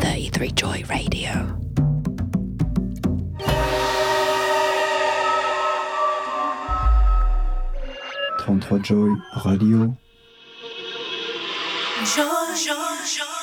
33 Joy Radio. Trente-trois Joy Radio. Without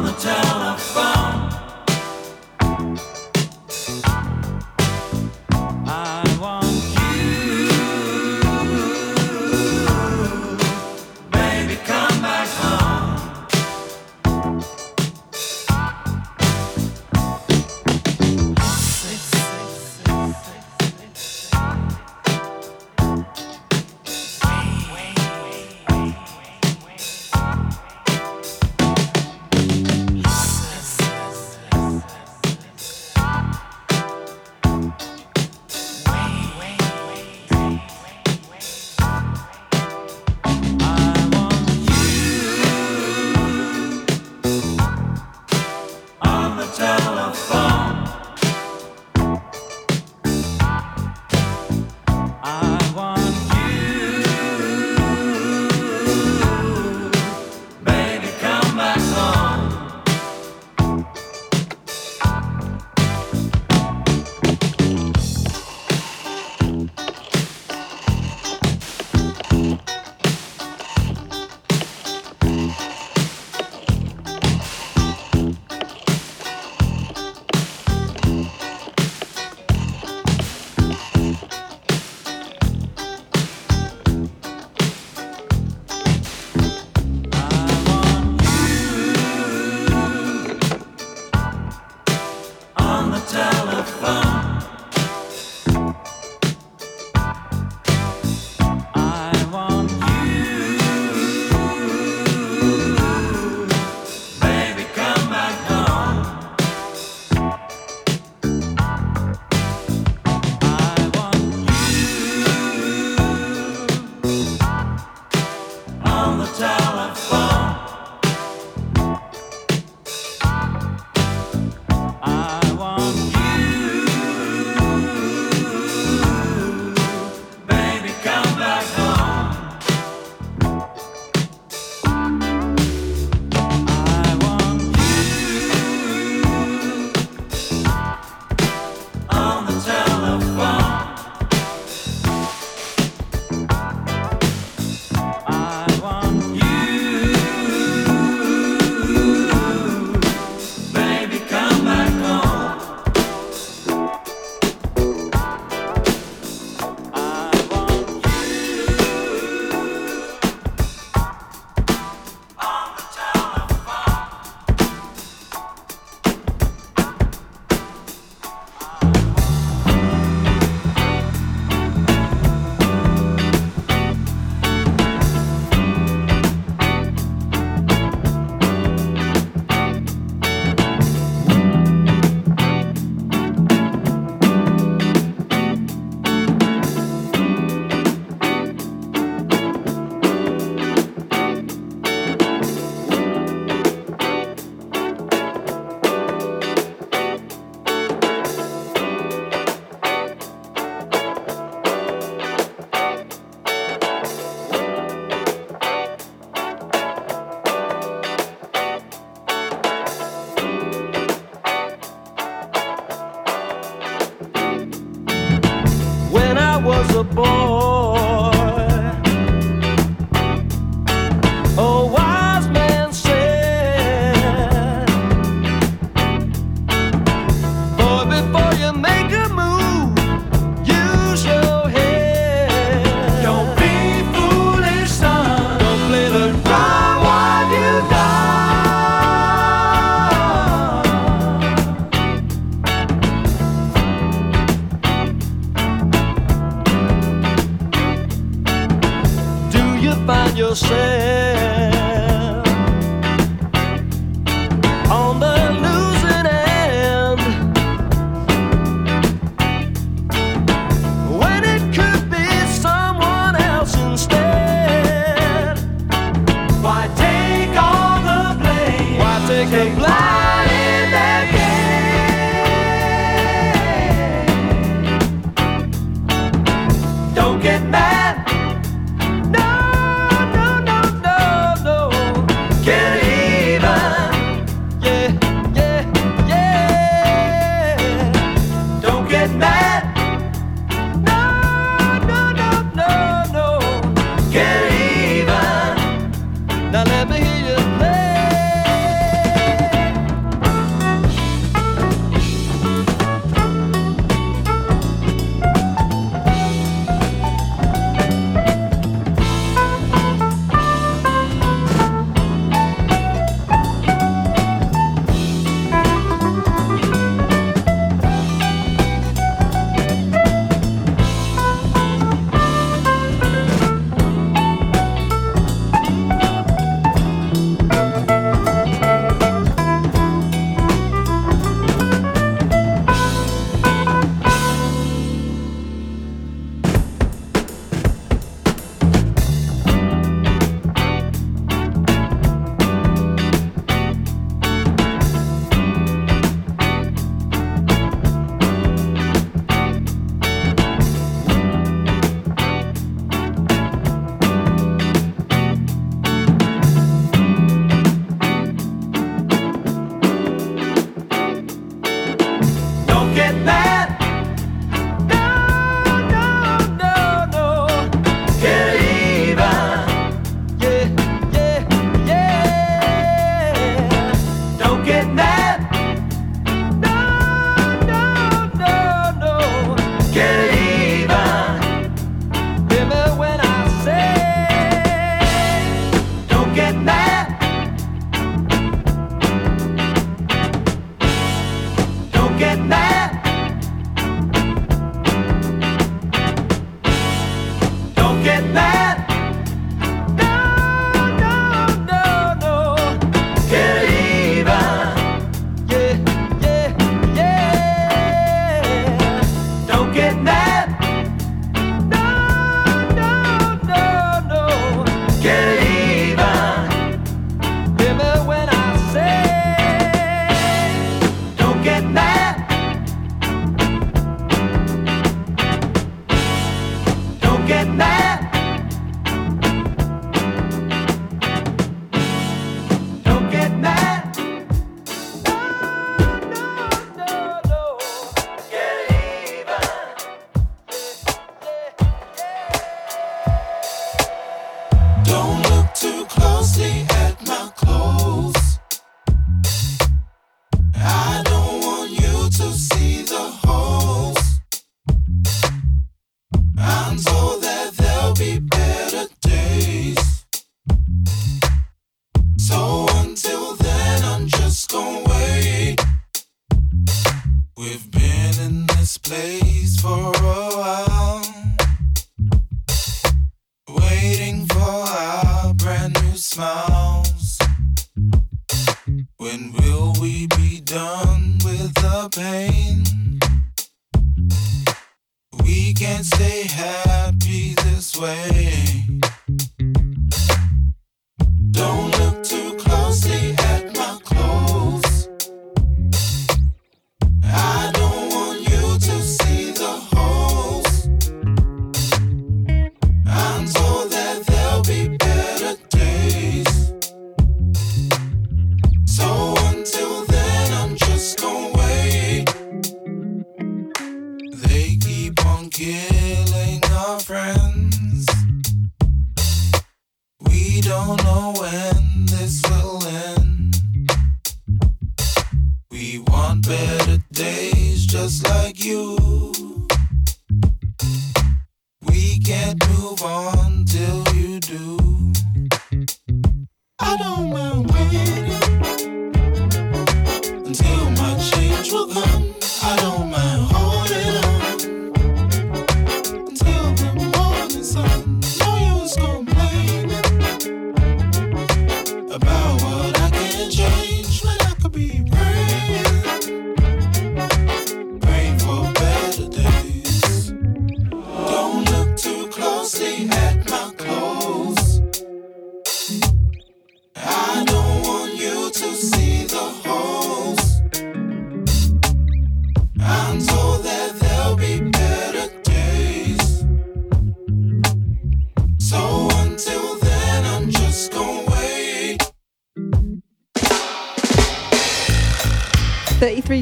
on the time.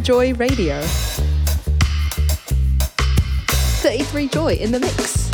Joy Radio. 33 Joy in the mix.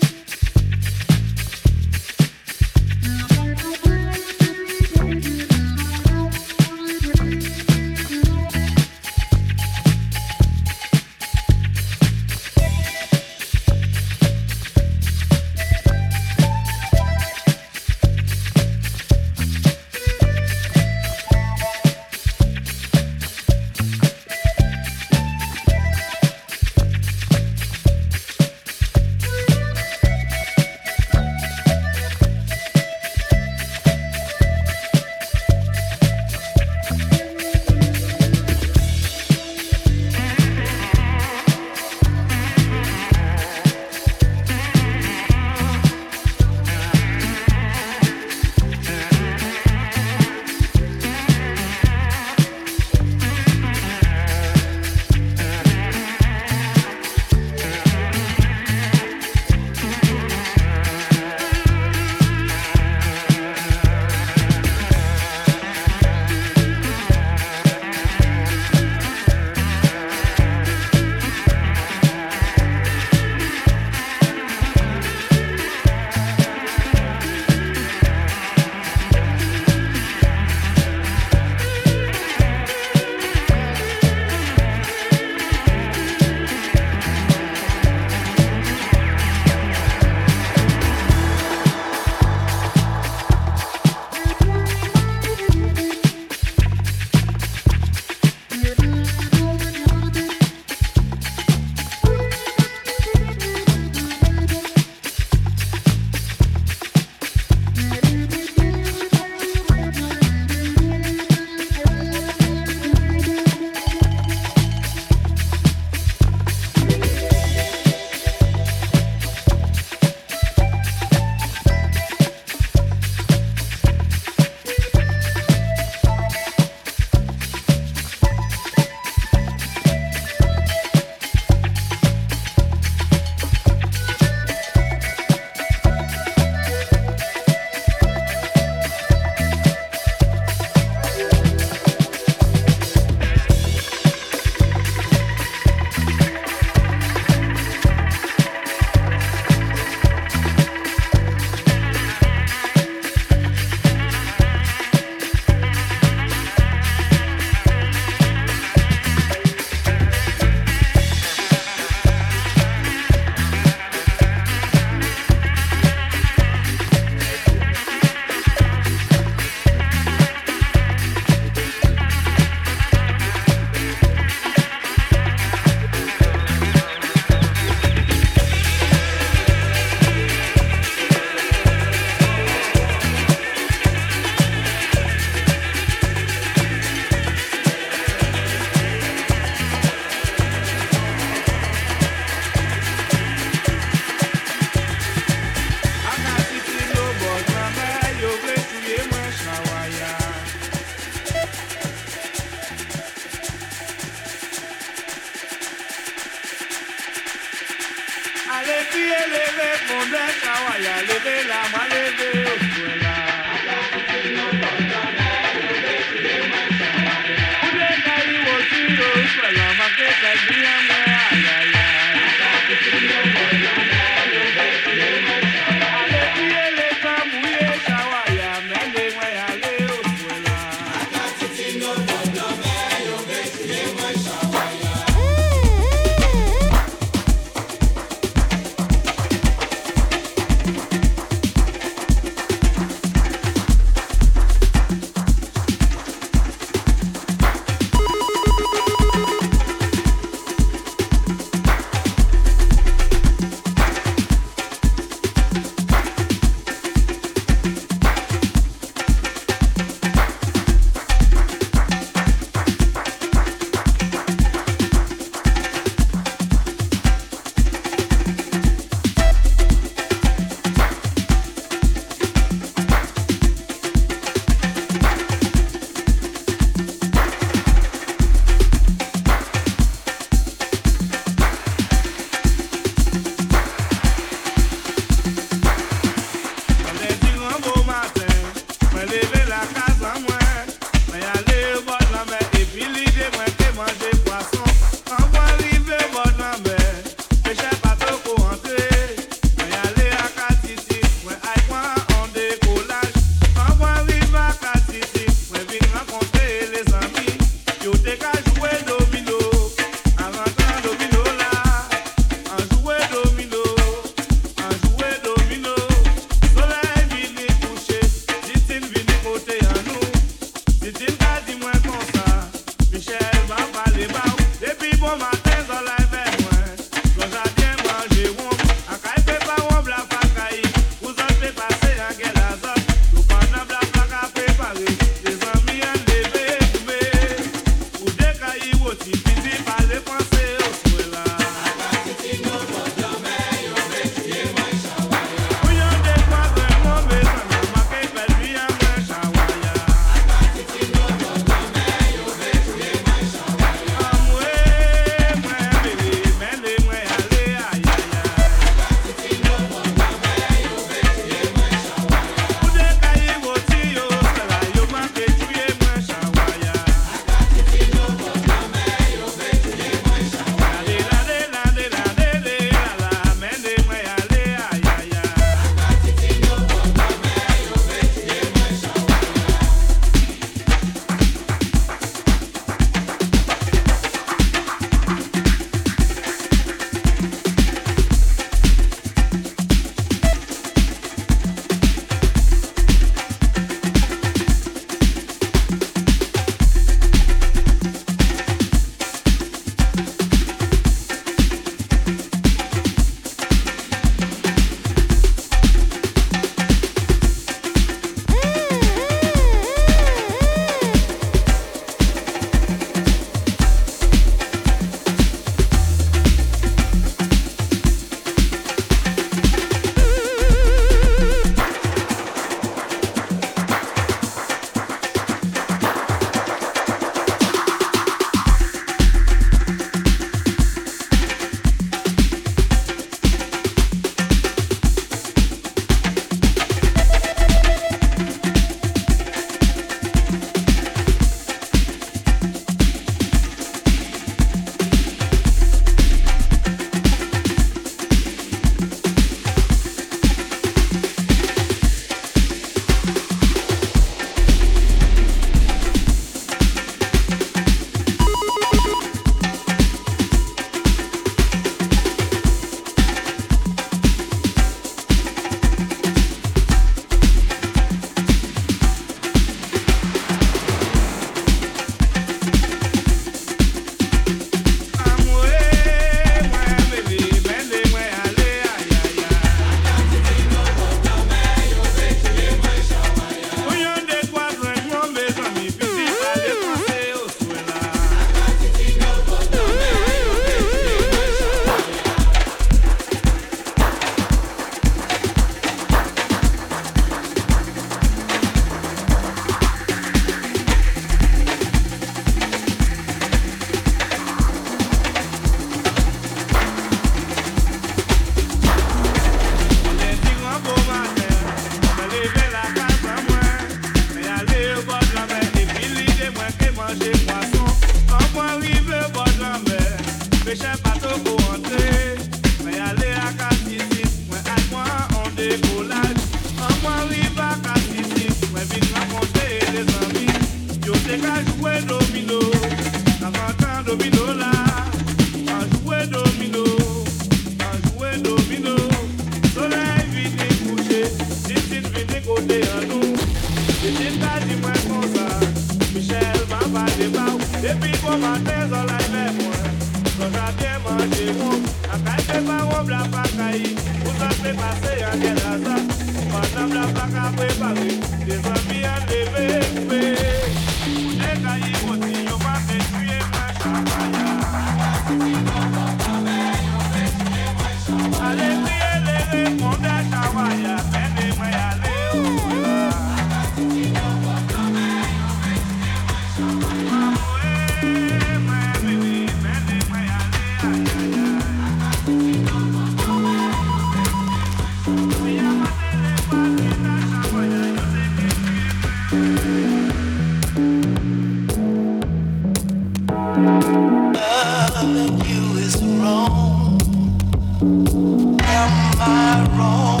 I wrong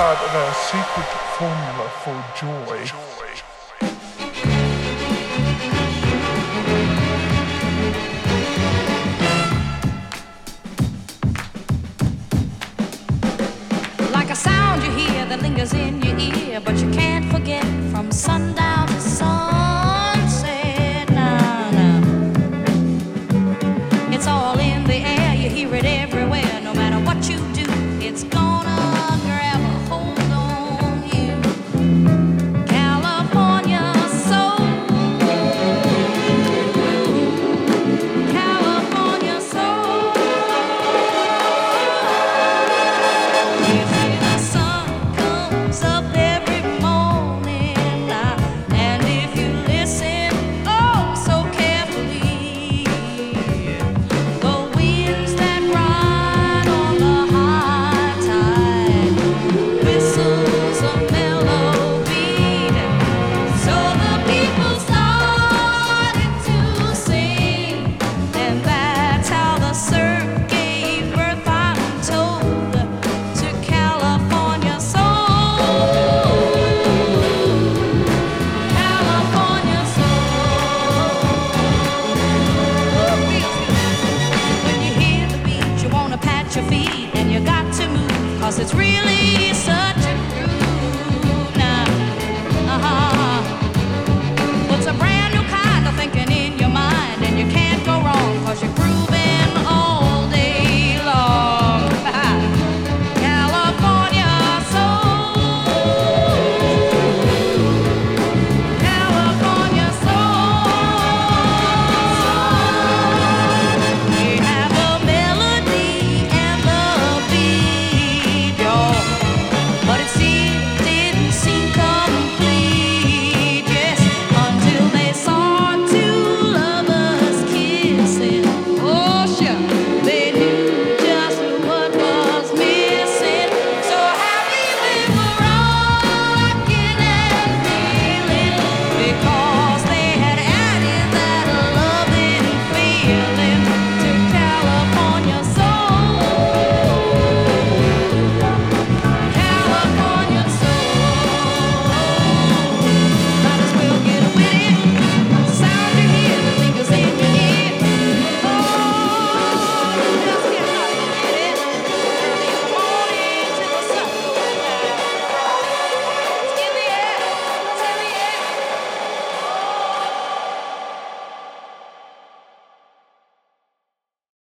of our secret formula